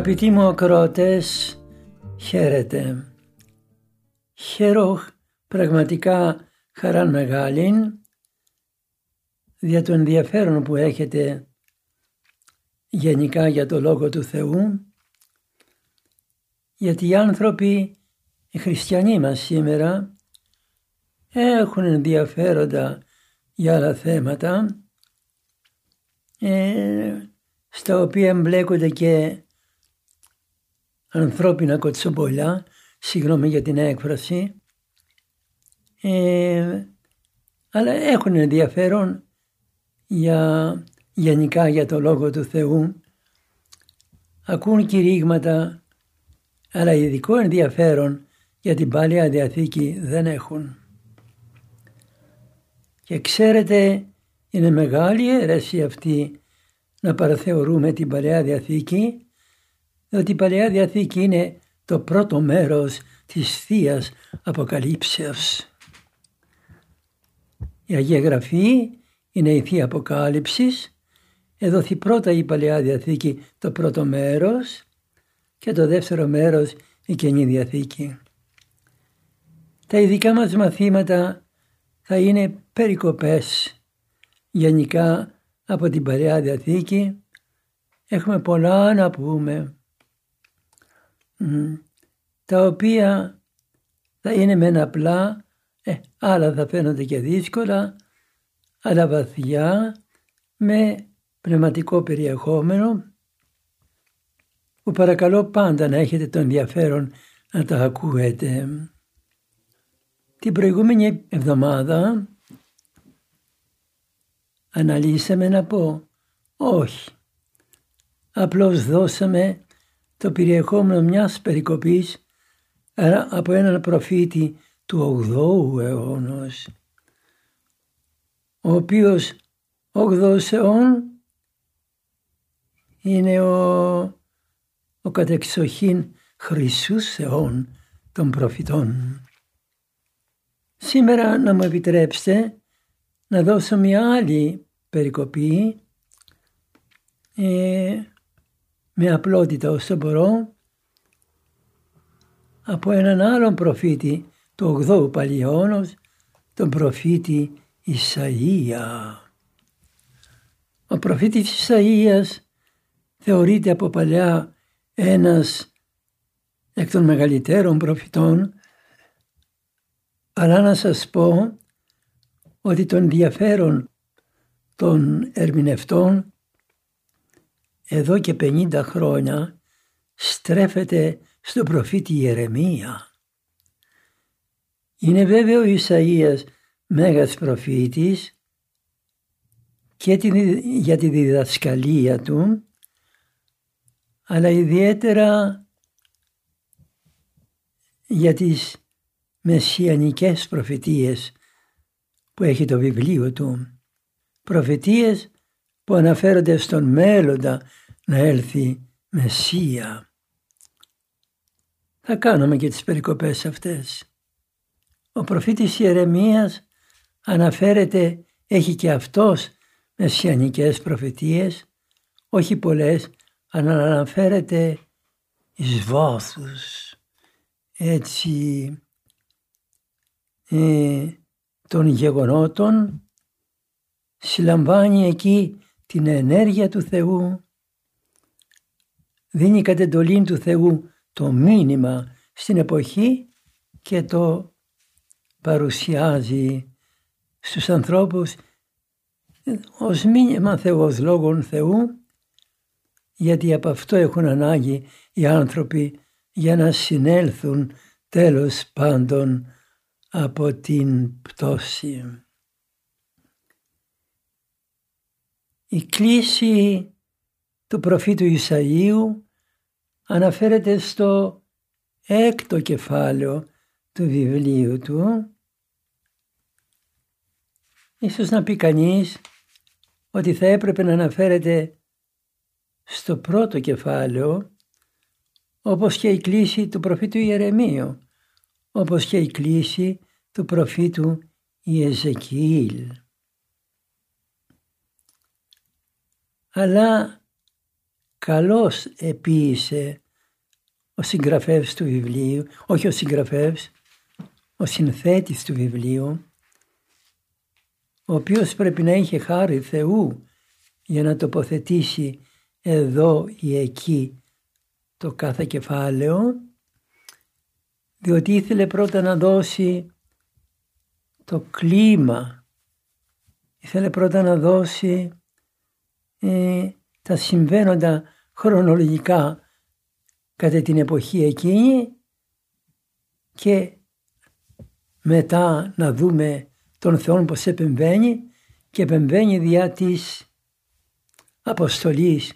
Αγαπητοί μου ακροατές, χαίρετε. Χαίρο πραγματικά χαρά μεγάλη για το ενδιαφέρον που έχετε γενικά για το Λόγο του Θεού γιατί οι άνθρωποι, οι χριστιανοί μας σήμερα έχουν ενδιαφέροντα για άλλα θέματα ε, στα οποία εμπλέκονται και ανθρώπινα κοτσομπολιά, συγγνώμη για την έκφραση, ε, αλλά έχουν ενδιαφέρον για, γενικά για το Λόγο του Θεού, ακούν κηρύγματα, αλλά ειδικό ενδιαφέρον για την Παλαιά Διαθήκη δεν έχουν. Και ξέρετε, είναι μεγάλη αίρεση αυτή να παραθεωρούμε την Παλαιά Διαθήκη διότι η Παλαιά Διαθήκη είναι το πρώτο μέρος της θείας Αποκαλύψεως. Η Αγία Γραφή είναι η Θεία Αποκάλυψης. Εδωθεί πρώτα η Παλαιά Διαθήκη το πρώτο μέρος και το δεύτερο μέρος η Καινή Διαθήκη. Τα ειδικά μας μαθήματα θα είναι περικοπές γενικά από την Παλαιά Διαθήκη. Έχουμε πολλά να πούμε τα οποία θα είναι μεν απλά, ε, άλλα θα φαίνονται και δύσκολα, αλλά βαθιά με πνευματικό περιεχόμενο που παρακαλώ πάντα να έχετε το ενδιαφέρον να τα ακούετε. Την προηγούμενη εβδομάδα αναλύσαμε να πω όχι. Απλώς δώσαμε το περιεχόμενο μιας περικοπής από έναν προφήτη του 8ου αιώνος, ο οποίος 8ος αιών είναι ο, ο κατεξοχήν χρυσούς αιών των προφητών. Σήμερα να μου επιτρέψετε να δώσω μια άλλη περικοπή ε, με απλότητα όσο μπορώ από έναν άλλον προφήτη του 8ου Παλαιόνος, τον προφήτη Ισαΐα. Ο προφήτης Ισαΐας θεωρείται από παλιά ένας εκ των μεγαλύτερων προφητών αλλά να σας πω ότι τον ενδιαφέρον των ερμηνευτών εδώ και 50 χρόνια στρέφεται στον προφήτη Ιερεμία. Είναι βέβαιο ο Ισαΐας μέγας προφήτης και για τη διδασκαλία του αλλά ιδιαίτερα για τις μεσιανικές προφητείες που έχει το βιβλίο του. Προφητείες που αναφέρονται στον μέλλοντα να έλθει Μεσσία. Θα κάνουμε και τις περικοπές αυτές. Ο προφήτης Ιερεμίας αναφέρεται, έχει και αυτός μεσιανικές προφητείες, όχι πολλές, αλλά αναφέρεται εις βάθους, έτσι, ε, των γεγονότων, συλλαμβάνει εκεί την ενέργεια του Θεού, δίνει κατ' εντολή του Θεού το μήνυμα στην εποχή και το παρουσιάζει στους ανθρώπους ως μήνυμα Θεός λόγων Θεού γιατί από αυτό έχουν ανάγκη οι άνθρωποι για να συνέλθουν τέλος πάντων από την πτώση. Η κλίση του προφήτου Ισαΐου αναφέρεται στο έκτο κεφάλαιο του βιβλίου του. Ίσως να πει κανείς ότι θα έπρεπε να αναφέρεται στο πρώτο κεφάλαιο όπως και η κλίση του προφήτου Ιερεμίου, όπως και η κλίση του προφήτου Ιεζεκιήλ. Αλλά καλώς επίησε ο συγγραφεύς του βιβλίου, όχι ο συγγραφεύς, ο συνθέτης του βιβλίου, ο οποίος πρέπει να είχε χάρη Θεού για να τοποθετήσει εδώ ή εκεί το κάθε κεφάλαιο, διότι ήθελε πρώτα να δώσει το κλίμα, ήθελε πρώτα να δώσει ε, τα συμβαίνοντα χρονολογικά κατά την εποχή εκείνη και μετά να δούμε τον Θεό πως επεμβαίνει και επεμβαίνει διά της αποστολής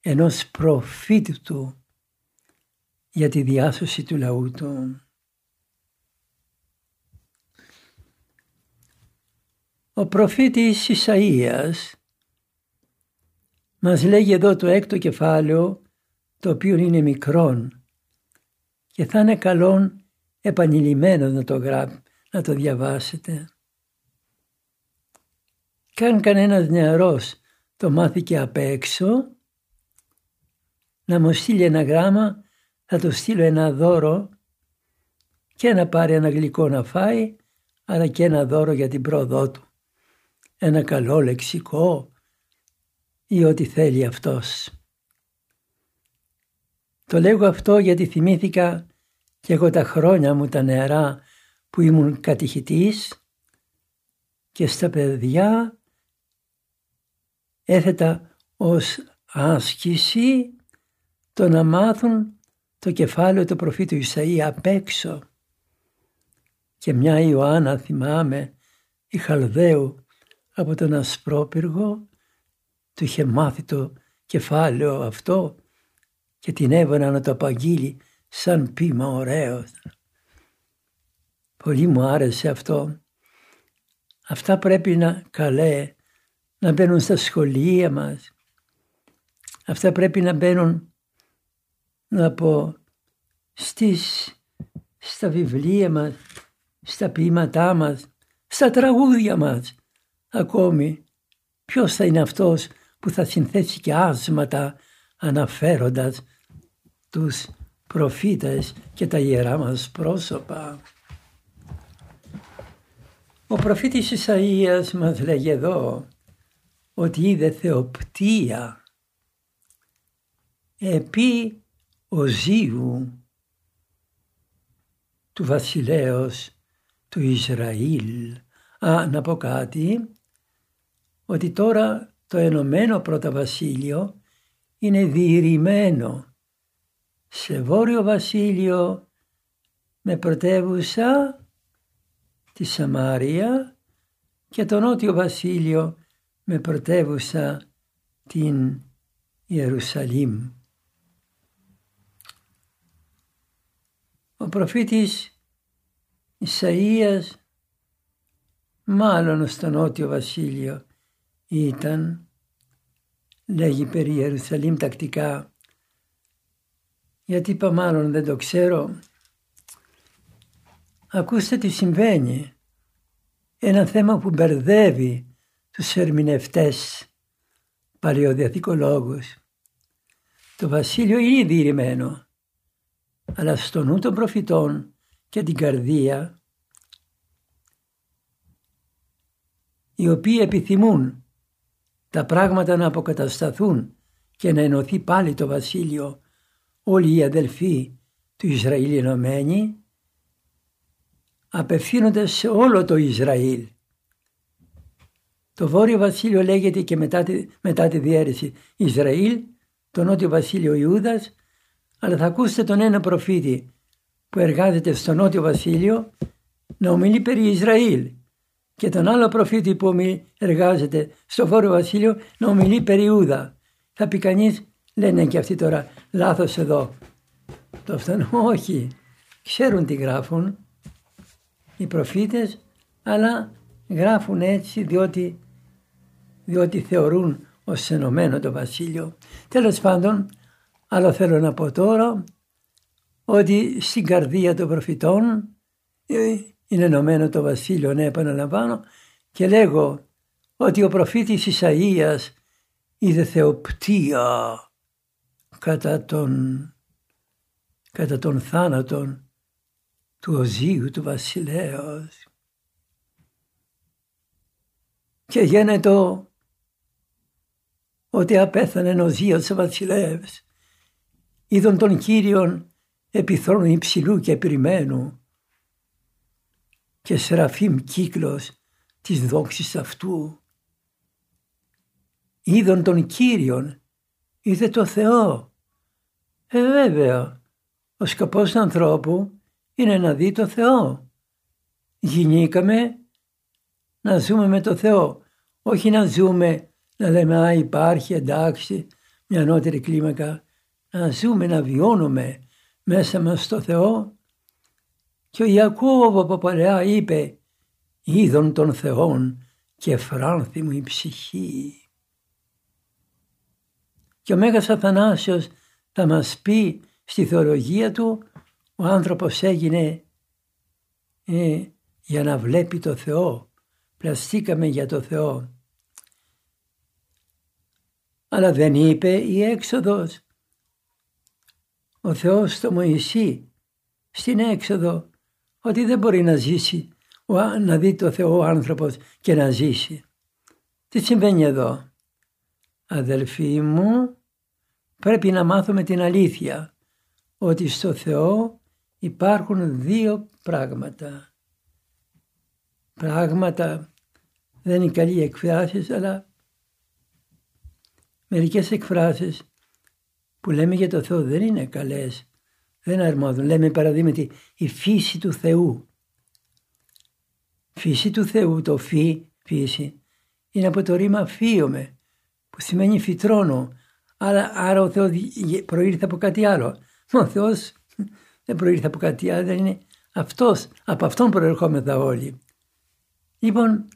ενός προφήτου του για τη διάσωση του λαού του. Ο προφήτης Ισαΐας μας λέγει εδώ το έκτο κεφάλαιο το οποίο είναι μικρόν και θα είναι καλό επανειλημμένο να το, να το διαβάσετε. Κι αν κανένας νεαρός το μάθηκε απ' έξω, να μου στείλει ένα γράμμα, θα του στείλω ένα δώρο και να πάρει ένα γλυκό να φάει, αλλά και ένα δώρο για την πρόοδό του. Ένα καλό λεξικό ή ό,τι θέλει αυτός. Το λέγω αυτό γιατί θυμήθηκα και εγώ τα χρόνια μου τα νεαρά που ήμουν κατηχητής και στα παιδιά έθετα ως άσκηση το να μάθουν το κεφάλαιο του προφήτου Ισαΐ απ' έξω. Και μια Ιωάννα θυμάμαι η Χαλδαίου από τον Ασπρόπυργο του είχε μάθει το κεφάλαιο αυτό και την έβανα να το απαγγείλει σαν πείμα ωραίος. Πολύ μου άρεσε αυτό. Αυτά πρέπει να καλέ, να μπαίνουν στα σχολεία μας. Αυτά πρέπει να μπαίνουν, να πω, στις, στα βιβλία μας, στα ποίηματά μας, στα τραγούδια μας. Ακόμη, ποιος θα είναι αυτός που θα συνθέσει και άσματα αναφέροντας τους προφήτες και τα ιερά μας πρόσωπα. Ο προφήτης Ισαΐας μας λέγει εδώ ότι είδε θεοπτία επί οζίου του βασιλέως του Ισραήλ. Α, να πω κάτι, ότι τώρα το Ενωμένο Πρώτα Βασίλειο είναι διηρημένο σε Βόρειο Βασίλειο με πρωτεύουσα τη Σαμάρια και το Νότιο Βασίλειο με πρωτεύουσα την Ιερουσαλήμ. Ο προφήτης Ισαΐας μάλλον στο Νότιο Βασίλειο ήταν, λέγει περί Ιερουσαλήμ τακτικά, γιατί είπα μάλλον δεν το ξέρω. Ακούστε τι συμβαίνει. Ένα θέμα που μπερδεύει τους ερμηνευτές παλαιοδιαθηκολόγους. Το βασίλειο είναι διηρημένο, αλλά στο νου των προφητών και την καρδία, οι οποίοι επιθυμούν τα πράγματα να αποκατασταθούν και να ενωθεί πάλι το βασίλειο όλοι οι αδελφοί του Ισραήλ ενωμένοι απευθύνονται σε όλο το Ισραήλ. Το Βόρειο Βασίλειο λέγεται και μετά τη, μετά τη διαίρεση Ισραήλ, το Νότιο Βασίλειο Ιούδας, αλλά θα ακούσετε τον ένα προφήτη που εργάζεται στο Νότιο Βασίλειο να ομιλεί περί Ισραήλ και τον άλλο προφήτη που εργάζεται στο Βόρειο Βασίλειο να ομιλεί περιούδα. Θα πει κανείς, λένε και αυτοί τώρα, λάθος εδώ. Το αυτόν, όχι. Ξέρουν τι γράφουν οι προφήτες, αλλά γράφουν έτσι διότι, διότι θεωρούν ως ενωμένο το βασίλειο. Τέλος πάντων, άλλο θέλω να πω τώρα, ότι στην καρδία των προφητών ε, είναι ενωμένο το βασίλειο, ναι επαναλαμβάνω, και λέγω ότι ο προφήτης Ισαΐας είδε θεοπτία κατά τον, κατά τον θάνατον του Οζίου του βασιλέως. Και γίνεται ότι απέθανε ο Ζίος ο βασιλεύς. Είδον τον Κύριον επιθρόνου υψηλού και περιμένου και σεραφείμ κύκλος της δόξης αυτού. Είδον τον Κύριον, είδε το Θεό. Ε βέβαια, ο σκοπός του ανθρώπου είναι να δει το Θεό. Γινήκαμε να ζούμε με το Θεό, όχι να ζούμε να λέμε «Α, υπάρχει, εντάξει, μια ανώτερη κλίμακα». Να ζούμε, να βιώνουμε μέσα μας στο Θεό. Και ο Ιακώβ από παλαιά είπε «Είδον των Θεών και φράνθη μου η ψυχή». Και ο Μέγας Αθανάσιος θα μας πει στη θεολογία του ο άνθρωπος έγινε ε, για να βλέπει το Θεό. Πλαστήκαμε για το Θεό. Αλλά δεν είπε η έξοδος. Ο Θεός στο Μωυσή στην έξοδο ότι δεν μπορεί να ζήσει, να δει το Θεό ο άνθρωπος και να ζήσει. Τι συμβαίνει εδώ; Αδελφοί μου, πρέπει να μάθουμε την αλήθεια ότι στο Θεό υπάρχουν δύο πράγματα. Πράγματα δεν είναι καλή εκφράσεις αλλά μερικές εκφράσεις που λέμε για το Θεό δεν είναι καλές. Δεν αρμόδουν. Λέμε παραδείγματι η φύση του Θεού. Φύση του Θεού, το φύ, φύση, είναι από το ρήμα φύομαι που σημαίνει φυτρώνω. Άρα, άρα ο Θεός προήρθε από κάτι άλλο. Μα ο Θεός δεν προήρθε από κάτι άλλο, δεν είναι αυτός. Από αυτόν προερχόμεθα όλοι. Λοιπόν,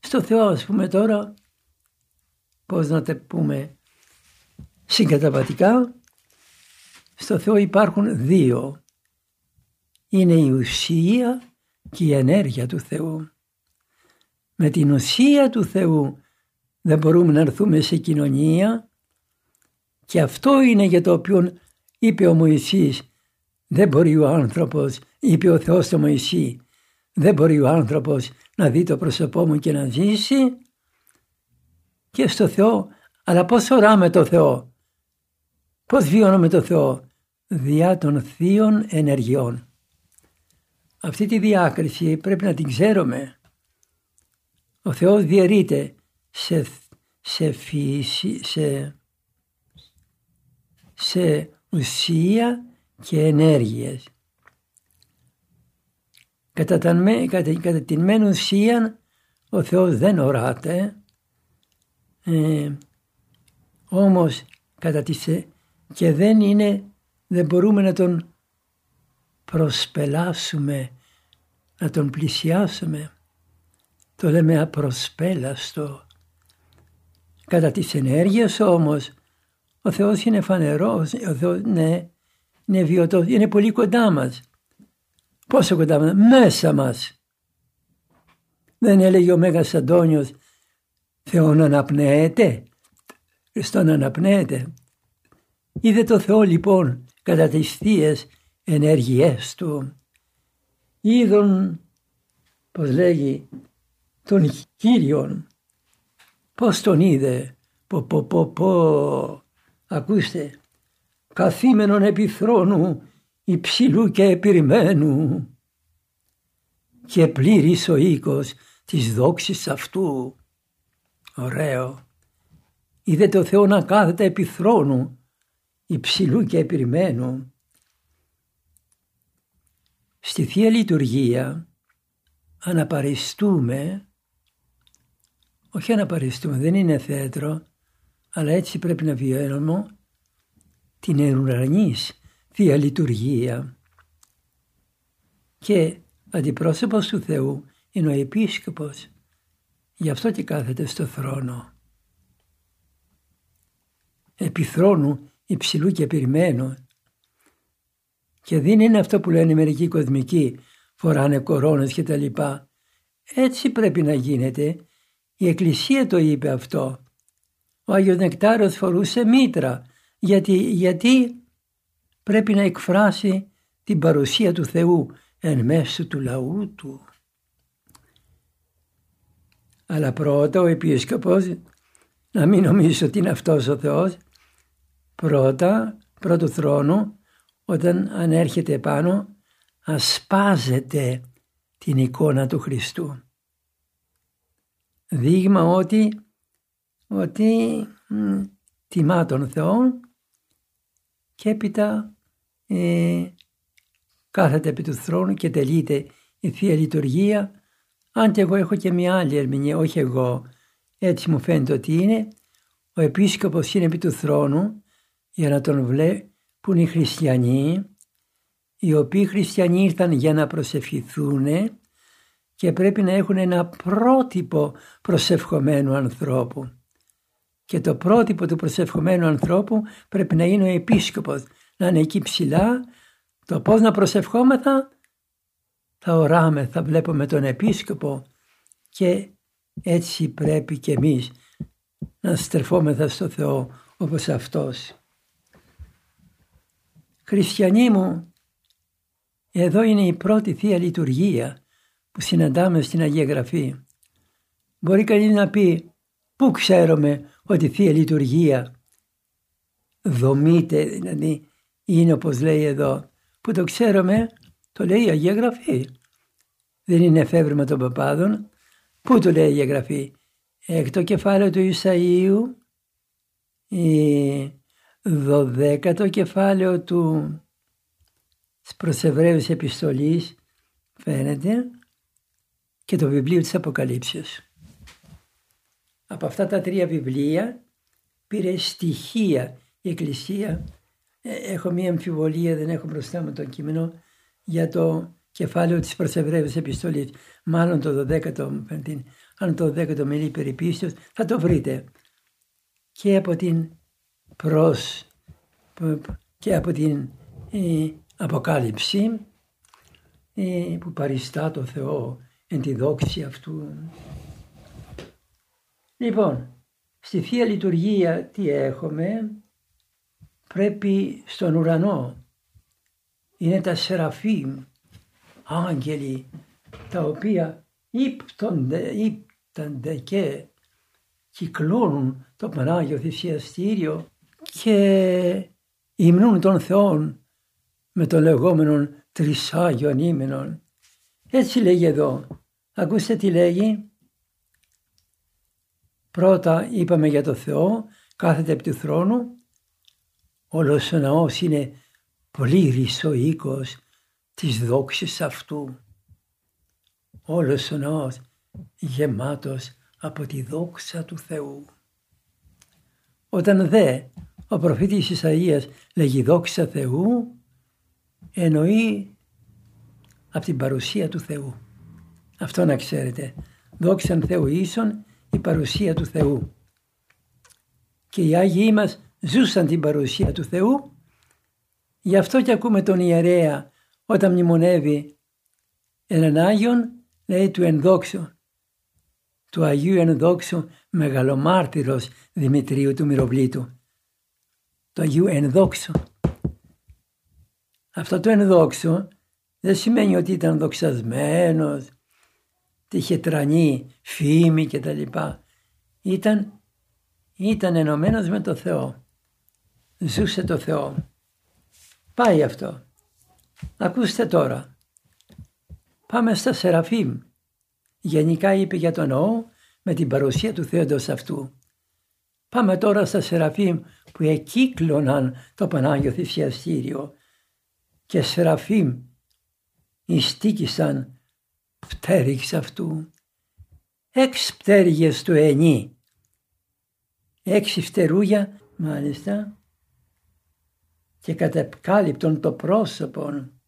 στο Θεό ας πούμε τώρα, πώς να τα πούμε συγκαταβατικά, στο Θεό υπάρχουν δύο. Είναι η ουσία και η ενέργεια του Θεού. Με την ουσία του Θεού δεν μπορούμε να έρθουμε σε κοινωνία και αυτό είναι για το οποίο είπε ο Μωυσής δεν μπορεί ο άνθρωπος, είπε ο Θεός στο Μωυσή, δεν μπορεί ο άνθρωπος να δει το πρόσωπό μου και να ζήσει και στο Θεό, αλλά πώς οράμε το Θεό, πώς βιώνουμε το Θεό, διά των θείων ενεργειών. Αυτή τη διάκριση πρέπει να την ξέρουμε. Ο Θεός διαιρείται σε, σε φύση, σε, σε ουσία και ενέργειες. Κατά, κατά, κατά την μεν ουσία ο Θεός δεν οράται, ε, όμως κατά τις, ε, και δεν είναι, δεν μπορούμε να τον προσπελάσουμε, να τον πλησιάσουμε. Το λέμε απροσπέλαστο. Κατά τις ενέργειες όμως ο Θεός είναι φανερός, ο Θεός, ναι, είναι βιωτός, είναι πολύ κοντά μας. Πόσο κοντά μας, μέσα μας. Δεν έλεγε ο Μέγας Αντώνιος, Θεόν αναπνέεται, Χριστόν αναπνέεται. Είδε το Θεό λοιπόν κατά τις θείες ενέργειές Του. Είδον, πως λέγει, τον Κύριον. Πώς τον είδε, πω πω πω πω, ακούστε, καθήμενον επί θρόνου υψηλού και επιρημένου και πλήρης ο οίκος της δόξης αυτού. Ωραίο. Είδε το Θεό να κάθεται επί θρόνου υψηλού και επιρημένου. Στη Θεία Λειτουργία αναπαριστούμε όχι να παριστούμε, δεν είναι θέατρο, αλλά έτσι πρέπει να βιώνουμε την ουρανής Θεία Λειτουργία. Και αντιπρόσωπος του Θεού είναι ο Επίσκοπος. Γι' αυτό και κάθεται στο θρόνο. Επιθρόνου υψηλού και περιμένω. Και δεν είναι αυτό που λένε μερικοί κοσμικοί, φοράνε κορώνες και τα λοιπά. Έτσι πρέπει να γίνεται. Η Εκκλησία το είπε αυτό. Ο Άγιος Νεκτάρος φορούσε μήτρα. Γιατί, γιατί πρέπει να εκφράσει την παρουσία του Θεού εν μέσω του λαού του. Αλλά πρώτα ο επίσκοπος, να μην νομίζεις ότι είναι αυτός ο Θεός, πρώτα, πρώτο θρόνο, όταν ανέρχεται επάνω, ασπάζεται την εικόνα του Χριστού. Δείγμα ότι, ότι μ, τιμά τον Θεό και έπειτα ε, κάθεται επί του θρόνου και τελείται η Θεία Λειτουργία αν και εγώ έχω και μια άλλη ερμηνεία, όχι εγώ, έτσι μου φαίνεται ότι είναι, ο επίσκοπος είναι επί του θρόνου για να τον βλέπουν οι χριστιανοί, οι οποίοι χριστιανοί ήρθαν για να προσευχηθούν και πρέπει να έχουν ένα πρότυπο προσευχομένου ανθρώπου. Και το πρότυπο του προσευχομένου ανθρώπου πρέπει να είναι ο επίσκοπος, να είναι εκεί ψηλά. Το πώς να προσευχόμεθα θα οράμε, θα βλέπουμε τον επίσκοπο και έτσι πρέπει και εμείς να στρεφόμεθα στο Θεό όπως Αυτός. Χριστιανοί μου, εδώ είναι η πρώτη Θεία Λειτουργία που συναντάμε στην Αγία Γραφή. Μπορεί κανείς να πει πού ξέρουμε ότι η Θεία Λειτουργία δομείται, δηλαδή είναι όπως λέει εδώ, που το ξέρουμε το λέει η Αγία Γραφή. Δεν είναι εφεύρημα των παπάδων. Πού το λέει η Αγία Γραφή. Έκτο κεφάλαιο του Ισαΐου, η δωδέκατο κεφάλαιο του προς Εβραίους επιστολής φαίνεται και το βιβλίο της Αποκαλύψεως. Από αυτά τα τρία βιβλία πήρε στοιχεία η Εκκλησία. Ε, έχω μία αμφιβολία, δεν έχω μπροστά μου το κείμενο για το κεφάλαιο της προσεβραίωσης επιστολής. Μάλλον το 12ο, αν το 12ο μιλεί περί πίστεως, θα το βρείτε. Και από την προς και από την ε, Αποκάλυψη ε, που παριστά το Θεό εν τη δόξη αυτού. Λοιπόν, στη Θεία Λειτουργία τι έχουμε, πρέπει στον ουρανό είναι τα Σεραφείμ, άγγελοι, τα οποία ύπτονται, ύπτονται και κυκλώνουν το Πανάγιο Θυσιαστήριο και υμνούν τον Θεόν με το λεγόμενο τρισάγιον ύμνων. Έτσι λέγει εδώ. Ακούστε τι λέγει. Πρώτα είπαμε για το Θεό, κάθεται επί του θρόνου. Όλος ο ναός είναι πλήρης ο οίκος της δόξης αυτού. Όλος ο ναός γεμάτος από τη δόξα του Θεού. Όταν δε ο προφήτης Ισαΐας λέγει δόξα Θεού, εννοεί από την παρουσία του Θεού. Αυτό να ξέρετε. Δόξαν Θεού ίσον η παρουσία του Θεού. Και οι Άγιοι μας ζούσαν την παρουσία του Θεού Γι' αυτό και ακούμε τον ιερέα όταν μνημονεύει έναν Άγιον λέει του ενδόξου του Αγίου Ενδόξου μεγαλομάρτυρος Δημητρίου του Μυροβλήτου. Το Αγίου Ενδόξου. Αυτό το ενδόξου δεν σημαίνει ότι ήταν δοξασμένος, ότι είχε τρανή φήμη κτλ. Ήταν, ήταν ενωμένος με το Θεό. Ζούσε το Θεό. Πάει αυτό. Ακούστε τώρα. Πάμε στα Σεραφείμ. Γενικά είπε για τον ναό με την παρουσία του Θέοντος αυτού. Πάμε τώρα στα Σεραφείμ που εκύκλωναν το Πανάγιο Θυσιαστήριο και Σεραφείμ ειστίκησαν πτέρυξ αυτού. έξι πτέρυγες του ενή. Έξι φτερούγια μάλιστα και κατεπκάλυπτον το πρόσωπον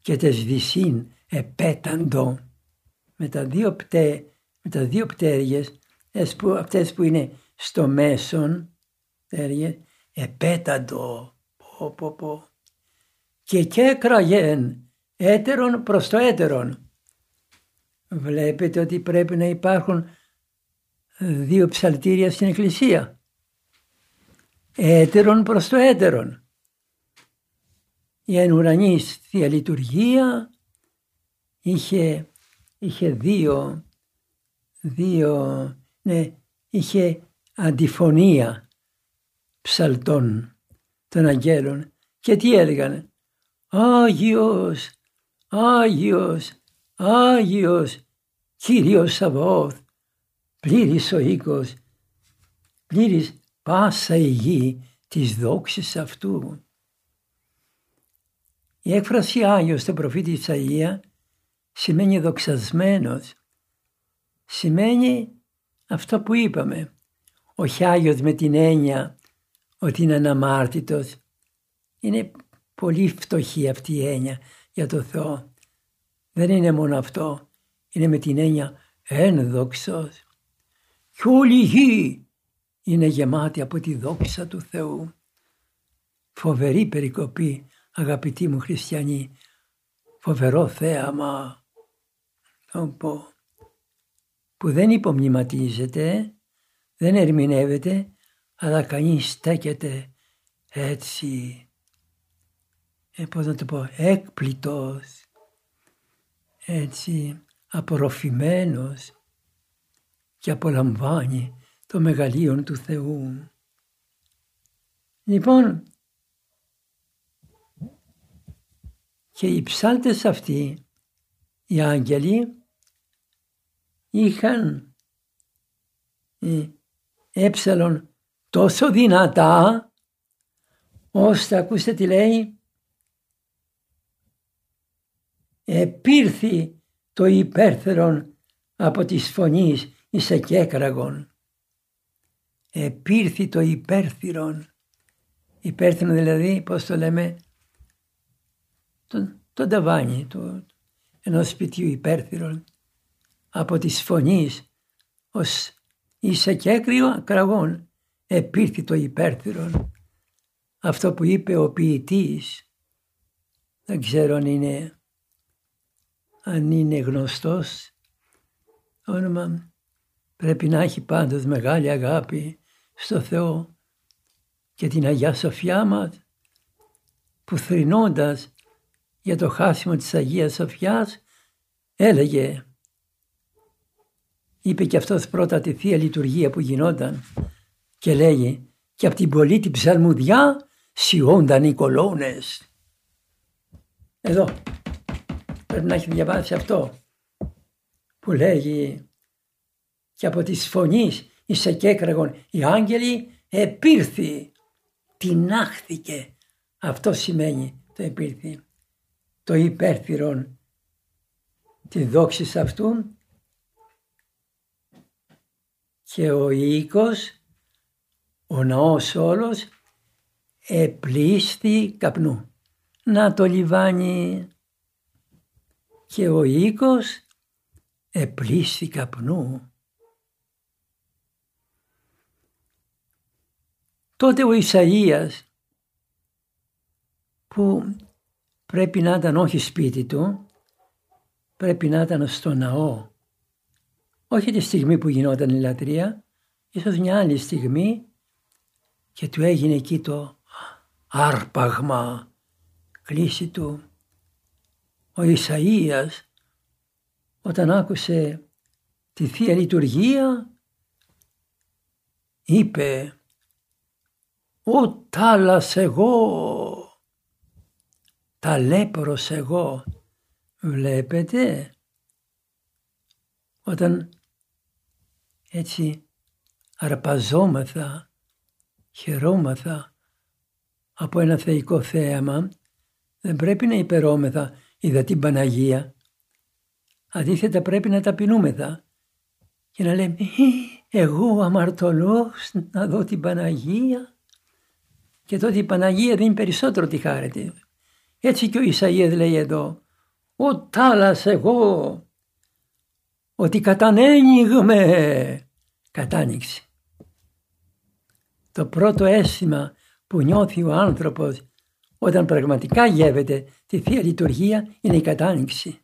και τες δυσίν επέταντο με τα δύο, πτέ, με τα δύο πτέρυγες αυτές που είναι στο μέσον πτέρυγες επέταντο πω, πω, πω. και κέκραγεν έτερον προς το έτερον. Βλέπετε ότι πρέπει να υπάρχουν δύο ψαλτήρια στην εκκλησία. Έτερον προς το έτερον. Η εν ουρανής Θεία Λειτουργία είχε, είχε δύο, δύο, ναι, είχε αντιφωνία ψαλτών των αγγέλων και τι έλεγαν Άγιος, Άγιος, Άγιος, Κύριος Σαββόθ, πλήρης ο οίκος, πλήρης πάσα η γη της δόξης αυτού. Η έκφραση Άγιος στον προφήτη Ισαΐα σημαίνει δοξασμένος. Σημαίνει αυτό που είπαμε. Όχι Άγιος με την έννοια ότι είναι αναμάρτητος. Είναι πολύ φτωχή αυτή η έννοια για το Θεό. Δεν είναι μόνο αυτό. Είναι με την έννοια ένδοξος. Και όλη η γη είναι γεμάτη από τη δόξα του Θεού. Φοβερή περικοπή αγαπητοί μου χριστιανοί. Φοβερό θέαμα. πω, που δεν υπομνηματίζεται, δεν ερμηνεύεται, αλλά κανείς στέκεται έτσι ε, πώς να το πω, έκπλητος, έτσι απορροφημένος και απολαμβάνει το μεγαλείο του Θεού. Λοιπόν, και οι ψάλτες αυτοί, οι άγγελοι, είχαν ε, έψαλον τόσο δυνατά, ώστε ακούστε τι λέει, επήρθη το υπέρθερον από της φωνής εις εκέκραγον. Επήρθη το υπέρθυρον. Υπέρθυρον δηλαδή, πώς το λέμε, το, το ταβάνι του ενός σπιτιού υπέρθυρον από της φωνής ως εις εκέκριο κραγών επήρθη το υπέρθυρον. Αυτό που είπε ο ποιητής, δεν ξέρω αν είναι αν είναι γνωστός όνομα πρέπει να έχει πάντως μεγάλη αγάπη στο Θεό και την Αγιά Σοφιά μας που θρηνώντας για το χάσιμο της Αγίας Σοφιάς έλεγε είπε και αυτός πρώτα τη Θεία Λειτουργία που γινόταν και λέγει και από την πολίτη ψαλμουδιά σιώνταν οι κολόνες. Εδώ Πρέπει να έχει διαβάσει αυτό που λέγει και από τις φωνής εις εκέκραγον οι άγγελοι επήρθη, τεινάχθηκε. Αυτό σημαίνει το επήρθη. Το υπέρθυρον τη δόξης αυτού και ο οίκος, ο ναός όλος επλήσθη καπνού. Να το λιβάνι και ο οίκος επλήσθη καπνού. Τότε ο Ισαΐας που πρέπει να ήταν όχι σπίτι του, πρέπει να ήταν στο ναό. Όχι τη στιγμή που γινόταν η λατρεία, ίσως μια άλλη στιγμή και του έγινε εκεί το άρπαγμα κλίση του ο Ισαΐας όταν άκουσε τη Θεία Λειτουργία είπε «Ο τάλας εγώ, ταλέπορος εγώ». Βλέπετε όταν έτσι αρπαζόμαθα, χαιρόμαθα από ένα θεϊκό θέαμα, δεν πρέπει να υπερώμεθα είδα την Παναγία. Αντίθετα πρέπει να ταπεινούμεθα και να λέμε εγώ αμαρτωλός να δω την Παναγία και τότε η Παναγία δίνει περισσότερο τη χάρη Έτσι και ο Ισαΐας λέει εδώ «Ο τάλας εγώ, ότι κατανέγγιγμε» κατάνοιξη. Το πρώτο αίσθημα που νιώθει ο άνθρωπος όταν πραγματικά γεύεται τη Θεία Λειτουργία είναι η κατάνοιξη.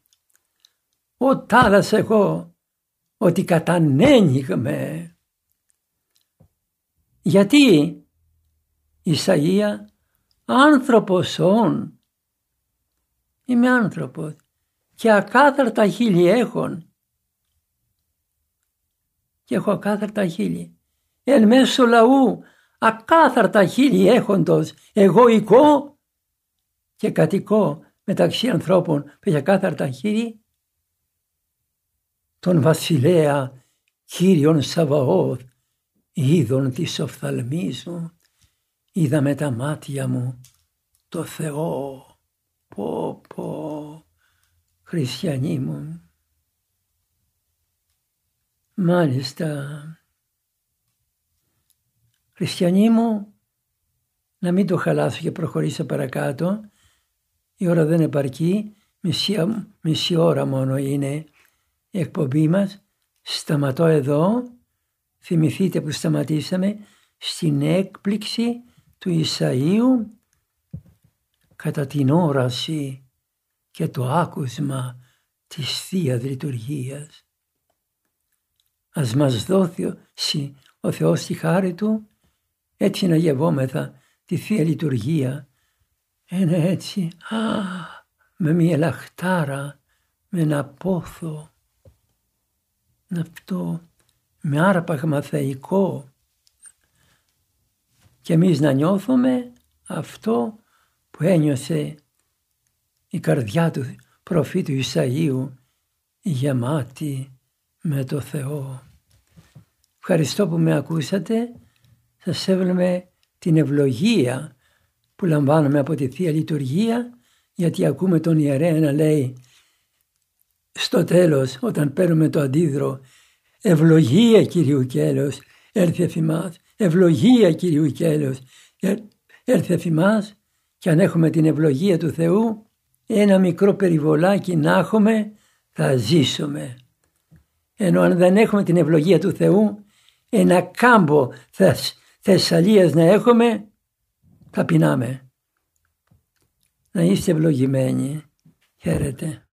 «Ο τάλας εγώ, ότι κατανέγγιγμε». Γιατί Ισαΐα άνθρωπος όν. Είμαι άνθρωπος και ακάθαρτα χείλη έχων. Και έχω ακάθαρτα χείλη. Εν μέσω λαού ακάθαρτα χείλη έχοντος εγωικό και κατοικό μεταξύ ανθρώπων που έχει ακάθαρτα χείλη τον βασιλέα Κύριον Σαβαώθ είδων της οφθαλμής μου είδα με τα μάτια μου το Θεό. Πω πω, χριστιανοί μου. Μάλιστα, χριστιανοί μου, να μην το χαλάσω και προχωρήσω παρακάτω. Η ώρα δεν επαρκεί, μισή, μισή ώρα μόνο είναι η εκπομπή μας. Σταματώ εδώ, θυμηθείτε που σταματήσαμε, στην έκπληξη του Ισαΐου κατά την όραση και το άκουσμα της Θείας Λειτουργίας. Ας μας δώσει ο Θεός τη χάρη Του έτσι να γευόμεθα τη Θεία Λειτουργία. Ένα έτσι, α, με μια λαχτάρα, με ένα πόθο. Αυτό, με άρπαγμα θεϊκό και εμείς να νιώθουμε αυτό που ένιωσε η καρδιά του προφήτου Ισαΐου γεμάτη με το Θεό. Ευχαριστώ που με ακούσατε. Σας έβλεπε την ευλογία που λαμβάνουμε από τη Θεία Λειτουργία γιατί ακούμε τον ιερέα να λέει στο τέλος όταν παίρνουμε το αντίδρο ευλογία Κυρίου Κέλος έρθει θυμάς ευλογία Κυρίου Κέλος έρθε θυμάς και αν έχουμε την ευλογία του Θεού ένα μικρό περιβολάκι να έχουμε θα ζήσουμε. Ενώ αν δεν έχουμε την ευλογία του Θεού ένα κάμπο Θεσσαλίας να έχουμε θα πεινάμε. Να είστε ευλογημένοι. Χαίρετε.